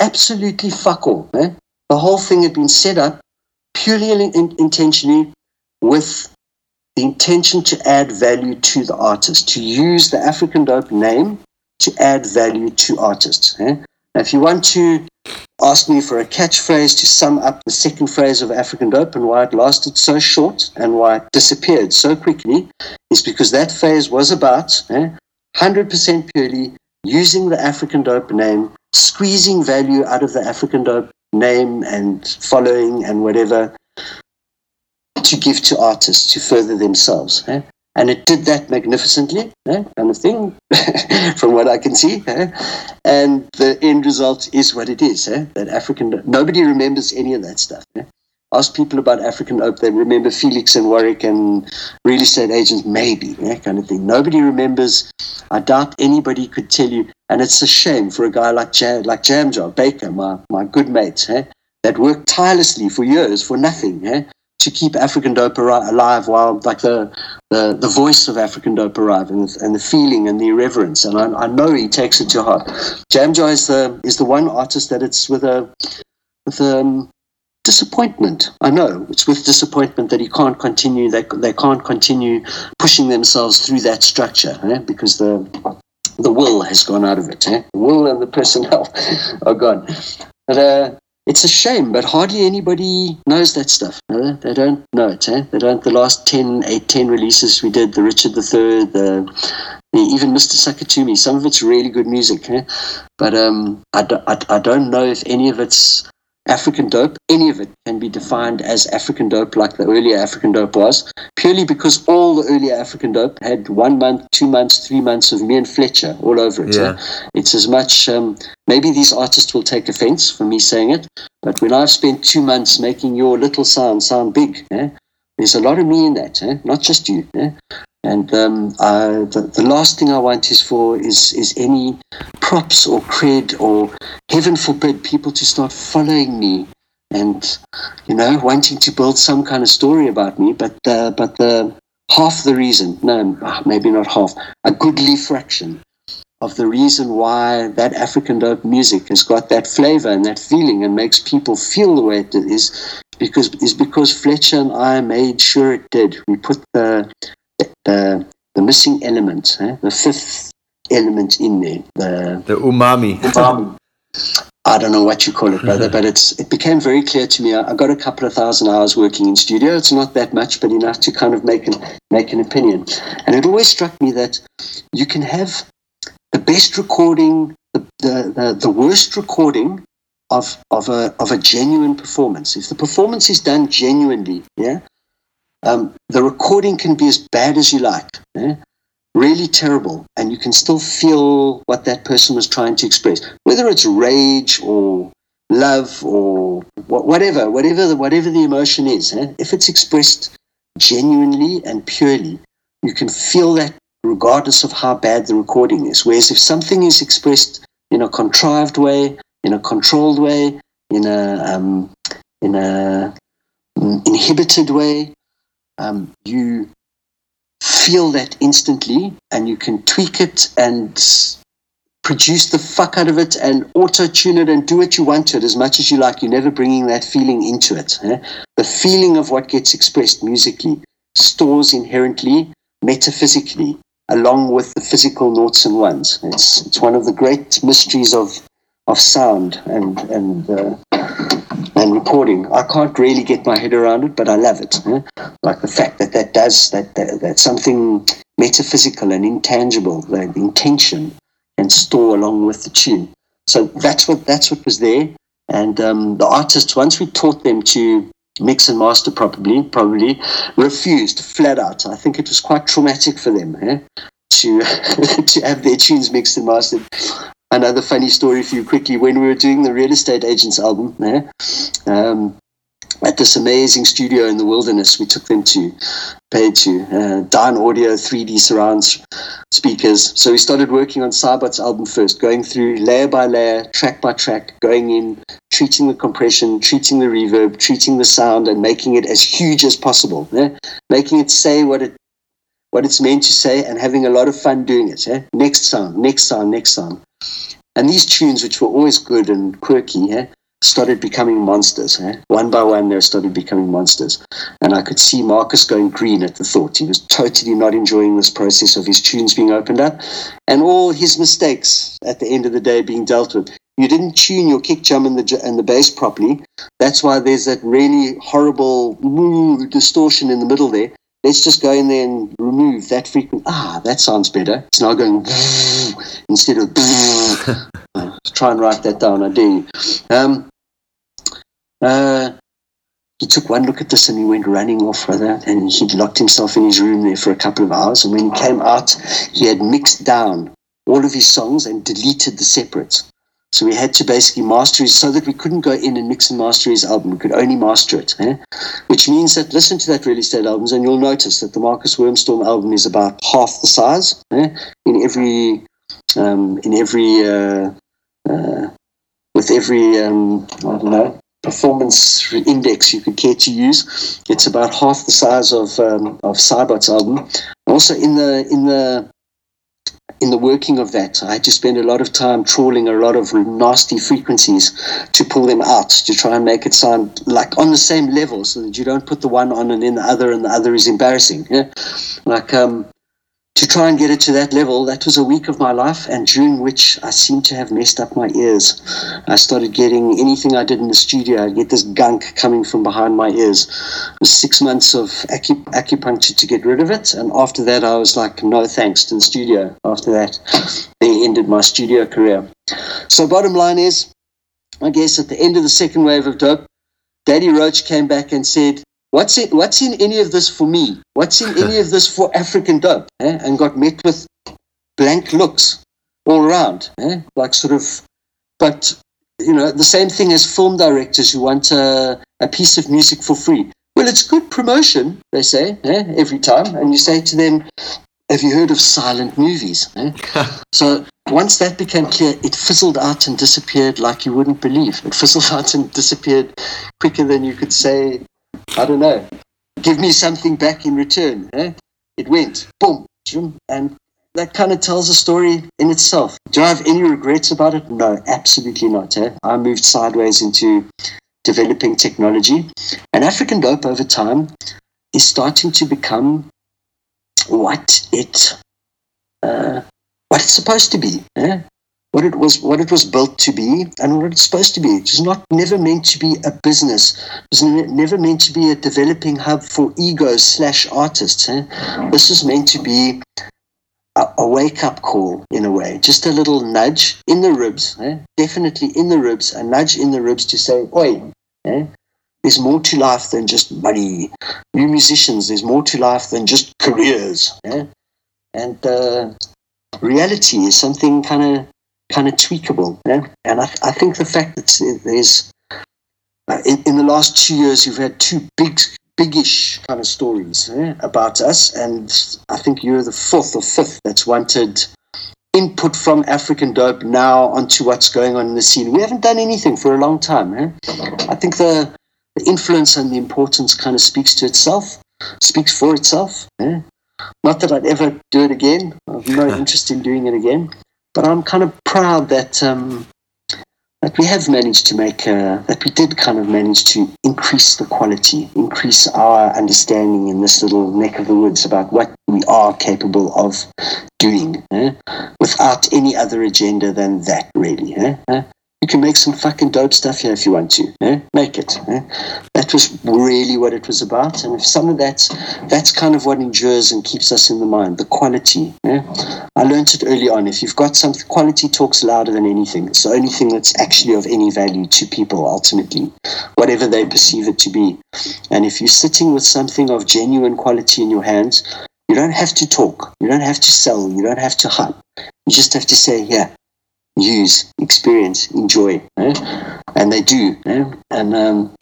Absolutely fuck all. Eh? The whole thing had been set up purely in, in, intentionally with the intention to add value to the artist, to use the African Dope name to add value to artists. Eh? Now, if you want to ask me for a catchphrase to sum up the second phrase of African Dope and why it lasted so short and why it disappeared so quickly, is because that phase was about eh, 100% purely using the African Dope name, squeezing value out of the African Dope name and following and whatever to give to artists to further themselves. eh? And it did that magnificently, eh, kind of thing, [laughs] from what I can see. eh? And the end result is what it is. Eh? That African, nobody remembers any of that stuff. Eh? Ask people about African Dope, they remember Felix and Warwick and real estate agents, maybe, eh, kind of thing. Nobody remembers. I doubt anybody could tell you. And it's a shame for a guy like Jam, like Jam Job Baker, my, my good mate, eh, that worked tirelessly for years for nothing. To keep African dope alive while like the, the the voice of African dope arrive and, and the feeling and the irreverence and I, I know he takes it to heart. Jamjoy is the is the one artist that it's with a with um disappointment. I know it's with disappointment that he can't continue. They they can't continue pushing themselves through that structure eh? because the the will has gone out of it. Eh? The will and the personnel [laughs] are gone. But uh, it's a shame, but hardly anybody knows that stuff. eh? They don't know it. Eh? They don't. The last 10, 8, 10 releases we did, the Richard III, the, the even Mr. Sakitumi, some of it's really good music. Eh? But um, I don't know if any of it's African dope, any of it can be defined as African dope like the earlier African dope was, purely because all the earlier African dope had one month, two months, three months of me and Fletcher all over it. Yeah. It's as much, um, maybe these artists will take offense for me saying it, but when I've spent two months making your little sound sound big, eh, there's a lot of me in that, eh? not just you. Eh? And um, I, the, the last thing I want is for is is any props or cred or heaven forbid people to start following me and you know wanting to build some kind of story about me. But uh, but the half the reason, no, maybe not half, a goodly fraction of the reason why that African dope music has got that flavor and that feeling and makes people feel the way it is because is because Fletcher and I made sure it did. We put the the, the missing element, eh, the fifth element in there, the The umami. um, I don't know what you call it, brother, but it's it became very clear to me. I, I got a couple of thousand hours working in studio. It's not that much, but enough to kind of make an make an opinion. And it always struck me that you can have the best recording, the the, the, the worst recording of of a of a genuine performance. If the performance is done genuinely, yeah, um, the recording can be as bad as you like. Yeah? really terrible, and you can still feel what that person was trying to express, whether it's rage or love or wha- whatever, whatever the, whatever the emotion is. eh, If it's expressed genuinely and purely, you can feel that regardless of how bad the recording is. Whereas if something is expressed in a contrived way, in a controlled way, in a um, in a mm, inhibited way, um, you feel that instantly, and you can tweak it and produce the fuck out of it and auto tune it and do what you want to it as much as you like. You're never bringing that feeling into it. eh? The feeling of what gets expressed musically stores inherently, metaphysically, along with the physical noughts and ones. It's it's one of the great mysteries of of sound and and uh, and recording. I can't really get my head around it, but I love it. eh? Like the fact that that does that, that that's something metaphysical and intangible, the intention and store along with the tune. So that's what that's what was there. And um, the artists, once we taught them to mix and master probably probably refused flat out. I think it was quite traumatic for them eh? to [laughs] to have their tunes mixed and mastered. Another funny story for you quickly. When we were doing the real estate agents album, eh? um, at this amazing studio in the wilderness, we took them to paid to uh, Dynaudio 3D surround speakers. So we started working on Sibot's album first, going through layer by layer, track by track, going in, treating the compression, treating the reverb, treating the sound, and making it as huge as possible. eh? Making it say what it what it's meant to say, and having a lot of fun doing it. eh? Next song, next song, next song. And these tunes, which were always good and quirky, eh, started becoming monsters. Eh? One by one, they started becoming monsters. And I could see Markus going green at the thought. He was totally not enjoying this process of his tunes being opened up and all his mistakes at the end of the day being dealt with. You didn't tune your kick drum and the, and the bass properly. That's why there's that really horrible moo distortion in the middle there. Let's just go in there and remove that frequency. Ah, that sounds better. It's now going [laughs] instead of. [laughs] Try and write that down. I you. Um, uh, he took one look at this and he went running off it and he'd locked himself in his room there for a couple of hours and when he came out he had mixed down all of his songs and deleted the separates so we had to basically master his so that we couldn't go in and mix and master his album we could only master it eh? which means that listen to that real estate albums and you'll notice that the Markus Wormstorm album is about half the size eh? in every um, in every uh, uh, with every um, I don't know performance index you could care to use. It's about half the size of um, of Sibot's album. Also, in the in the in the working of that, I had to spend a lot of time trawling a lot of nasty frequencies to pull them out to try and make it sound like on the same level, so that you don't put the one on and then the other, and the other is embarrassing. Yeah? Like um, to try and get it to that level, that was a week of my life, and during which I seemed to have messed up my ears. I started getting anything I did in the studio, I'd get this gunk coming from behind my ears. It was six months of acu- acupuncture to get rid of it, and after that, I was like, no thanks to the studio. After that, they ended my studio career. So, bottom line is, I guess at the end of the second wave of dope, Daddy Roach came back and said, What's in, what's in any of this for me? What's in any of this for African dope? Eh? And got met with blank looks all around. Eh? Like sort of, but you know, the same thing as film directors who want a, a piece of music for free. Well, it's good promotion, they say, eh? every time. And you say to them, Have you heard of silent movies? Eh? [laughs] so once that became clear, it fizzled out and disappeared like you wouldn't believe. It fizzled [laughs] out and disappeared quicker than you could say, I don't know, give me something back in return. Eh? It went, boom, and that kind of tells a story in itself. Do I have any regrets about it? No, absolutely not. Eh? I moved sideways into developing technology, and African dope over time is starting to become what it uh, what it's supposed to be. Eh? What it was, what it was built to be, and what it's supposed to be. It's not never meant to be a business. It was ne- never meant to be a developing hub for egos slash artists. Eh? This is meant to be a, a wake up call in a way, just a little nudge in the ribs, eh? definitely in the ribs, a nudge in the ribs to say, "Oi, eh? there's more to life than just money. New musicians, there's more to life than just careers. Eh? and uh, reality is something kind of kind of tweakable. Yeah? And I, I think the fact that there's uh, in, in the last two years you've had two big biggish kind of stories eh, about us, and I think you're the fourth or fifth that's wanted input from African dope now onto what's going on in the scene. We haven't done anything for a long time. Eh? I think the, the influence and the importance kind of speaks to itself, speaks for itself. Eh? Not that I'd ever do it again. I've no [laughs] interest in doing it again. But I'm kind of proud that um, that we have managed to make, that we did kind of manage to increase the quality, increase our understanding in this little neck of the woods about what we are capable of doing eh? without any other agenda than that, really. Eh? You can make some fucking dope stuff here if you want to. Eh? Make it. Eh? That was really what it was about. And if some of that's that's kind of what endures and keeps us in the mind, the quality. Eh? I learned it early on. If you've got something, quality talks louder than anything. It's the only thing that's actually of any value to people ultimately, whatever they perceive it to be. And if you're sitting with something of genuine quality in your hands, you don't have to talk. You don't have to sell. You don't have to hype. You just have to say, yeah, use, experience, enjoy. Eh? And they do. Eh? And um,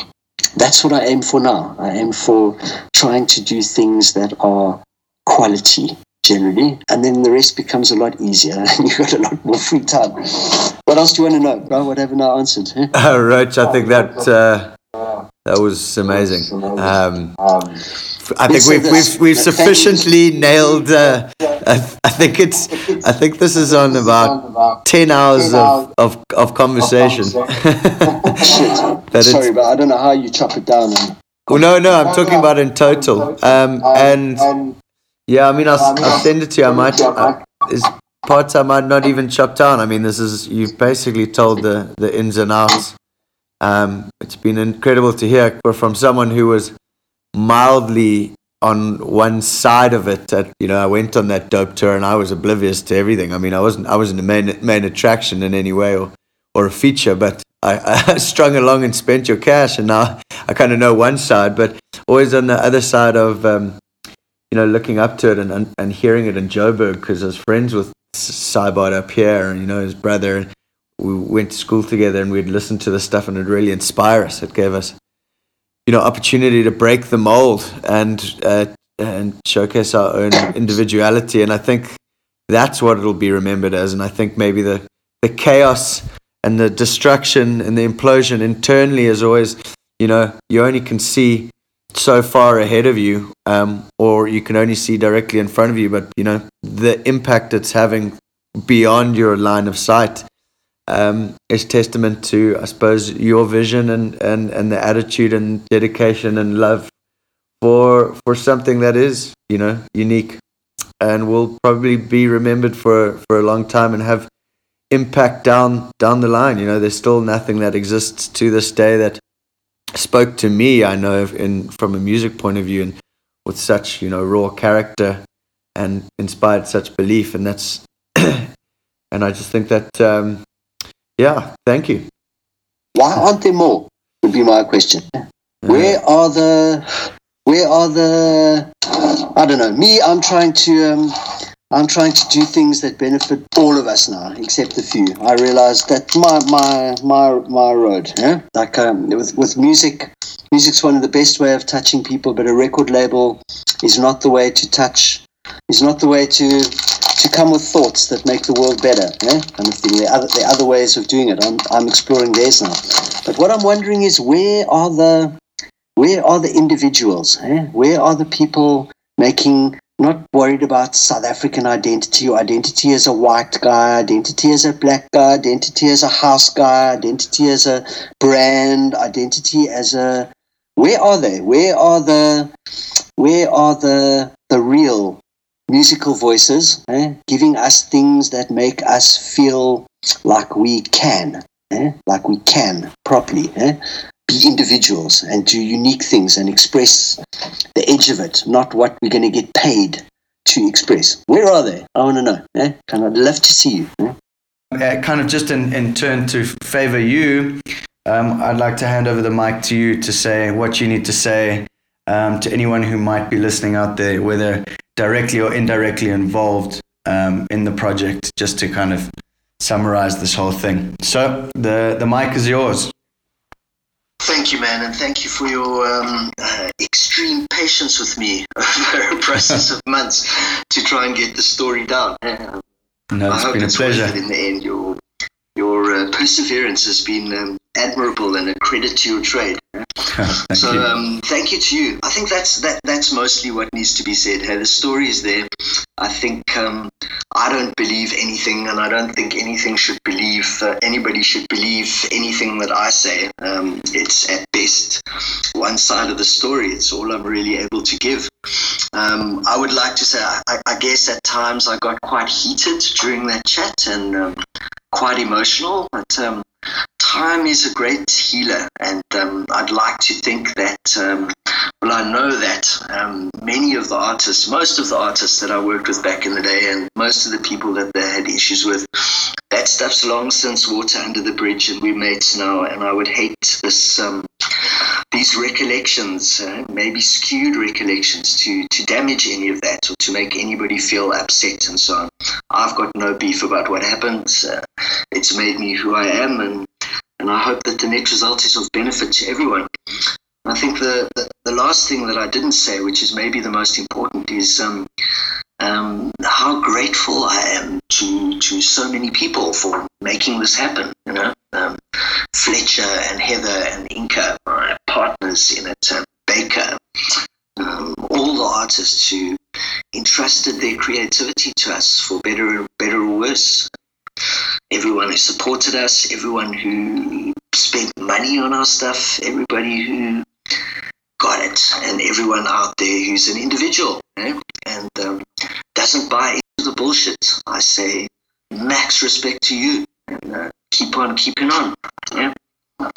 that's what I aim for now. I aim for trying to do things that are quality generally, and then the rest becomes a lot easier and [laughs] you've got a lot more free time. What else do you want to know, bro? What haven't I answered? Eh? Uh, [laughs] Roach, I think that uh, that was amazing. Um, I think we've we've we've sufficiently nailed. Uh, I, I think it's. I think this is on about ten hours of of, of conversation. Shit. [laughs] [laughs] Sorry, but I don't know how you chop it down. Well, no, no, I'm talking about in total. Um, and yeah, I mean, I'll, I'll send it to you. I might. I, there's parts I might not even chop down. I mean, this is you've basically told the the ins and outs. Um, it's been incredible to hear from someone who was mildly on one side of it. At, you know, I went on that dope tour and I was oblivious to everything. I mean, I wasn't I wasn't a main main attraction in any way or or a feature, but I, [laughs] I strung along and spent your cash, and now I kind of know one side, but always on the other side of um, you know looking up to it and and, and hearing it in Joburg because I was friends with Sibot up here, and you know his brother. We went to school together and we'd listen to the stuff and it really inspire us. It gave us, you know, opportunity to break the mold and uh, and showcase our own [coughs] individuality. And I think that's what it'll be remembered as. And I think maybe the the chaos and the destruction and the implosion internally is always, you know, you only can see so far ahead of you, um, or you can only see directly in front of you. But you know, the impact it's having beyond your line of sight um, is testament to, I suppose, your vision and, and, and the attitude and dedication and love for for something that is, you know, unique and will probably be remembered for for a long time and have impact down down the line. You know, there's still nothing that exists to this day that spoke to me. I know in from a music point of view and with such you know raw character and inspired such belief, and that's [coughs] and I just think that um, yeah, thank you. Why aren't there more? Would be my question. Where are the? Where are the? I don't know. Me, I'm trying to. Um, I'm trying to do things that benefit all of us now, except a few. I realize that my my my my road, yeah, like um, with with music, music's one of the best way of touching people, but a record label is not the way to touch. Is not the way to to come with thoughts that make the world better, yeah? kind of thing. There are, other, there are other ways of doing it. I'm, I'm exploring theirs now. But what I'm wondering is where are the where are the individuals? Eh? Where are the people making not worried about South African identity or identity as a white guy, identity as a black guy, identity as a house guy, identity as a brand, identity as a where are they? Where are the where are the the real musical voices, eh? giving us things that make us feel like we can, eh? like we can properly eh? be individuals and do unique things and express the edge of it, not what we're going to get paid to express. Where are they? I want to know. Eh? Kind of love to see you. Uh, kind of just in, in turn to favor you, um, I'd like to hand over the mic to you to say what you need to say um, to anyone who might be listening out there, whether directly or indirectly involved um, in the project, just to kind of summarize this whole thing. So the the mic is yours. Thank you, man, and thank you for your um, uh, extreme patience with me [laughs] over a process of months to try and get the story down. No, I it's hope been a it's worth pleasure. it in the end. Your your uh, perseverance has been um, admirable and a credit to your trade. [laughs] Thank so you. um, thank you to you. I think that's that. That's mostly what needs to be said. Hey, the story is there. I think um, I don't believe anything, and I don't think anything should believe uh, anybody should believe anything that I say. Um, it's at best one side of the story. It's all I'm really able to give. Um, I would like to say, I, I guess at times I got quite heated during that chat and um, quite emotional, but um, time is a great healer, and um, I'd like to think that. Um, well, I know that um, many of the artists, most of the artists that I worked with back in the day, and most of the people that they had issues with, that stuff's long since water under the bridge, and we're mates now. And I would hate this, um, these recollections, uh, maybe skewed recollections, to to damage any of that or to make anybody feel upset and so on. I've got no beef about what happened. Uh, it's made me who I am, and and I hope that the next result is of benefit to everyone. I think the, the, the last thing that I didn't say, which is maybe the most important, is um, um, how grateful I am to to so many people for making this happen. You know, um, Fletcher and Heather and Inca, my partners in it, uh, Baker, um, all the artists who entrusted their creativity to us for better, better or worse. Everyone who supported us, everyone who spent money on our stuff, everybody who got it, and everyone out there who's an individual eh? and um, doesn't buy into the bullshit. I say max respect to you and uh, keep on keeping on. Yeah? I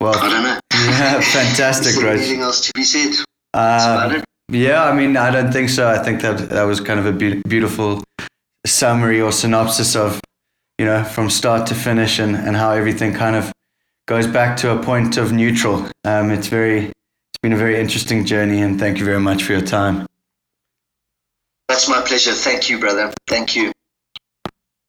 Well, don't know. yeah, [laughs] fantastic, [laughs] Roach. anything else to be said? Uh, it. Yeah, I mean, I don't think so. I think that that was kind of a be- beautiful summary or synopsis of, you know, from start to finish and, and how everything kind of goes back to a point of neutral. Um, it's very, it's been a very interesting journey, and thank you very much for your time. That's my pleasure. Thank you, brother. Thank you.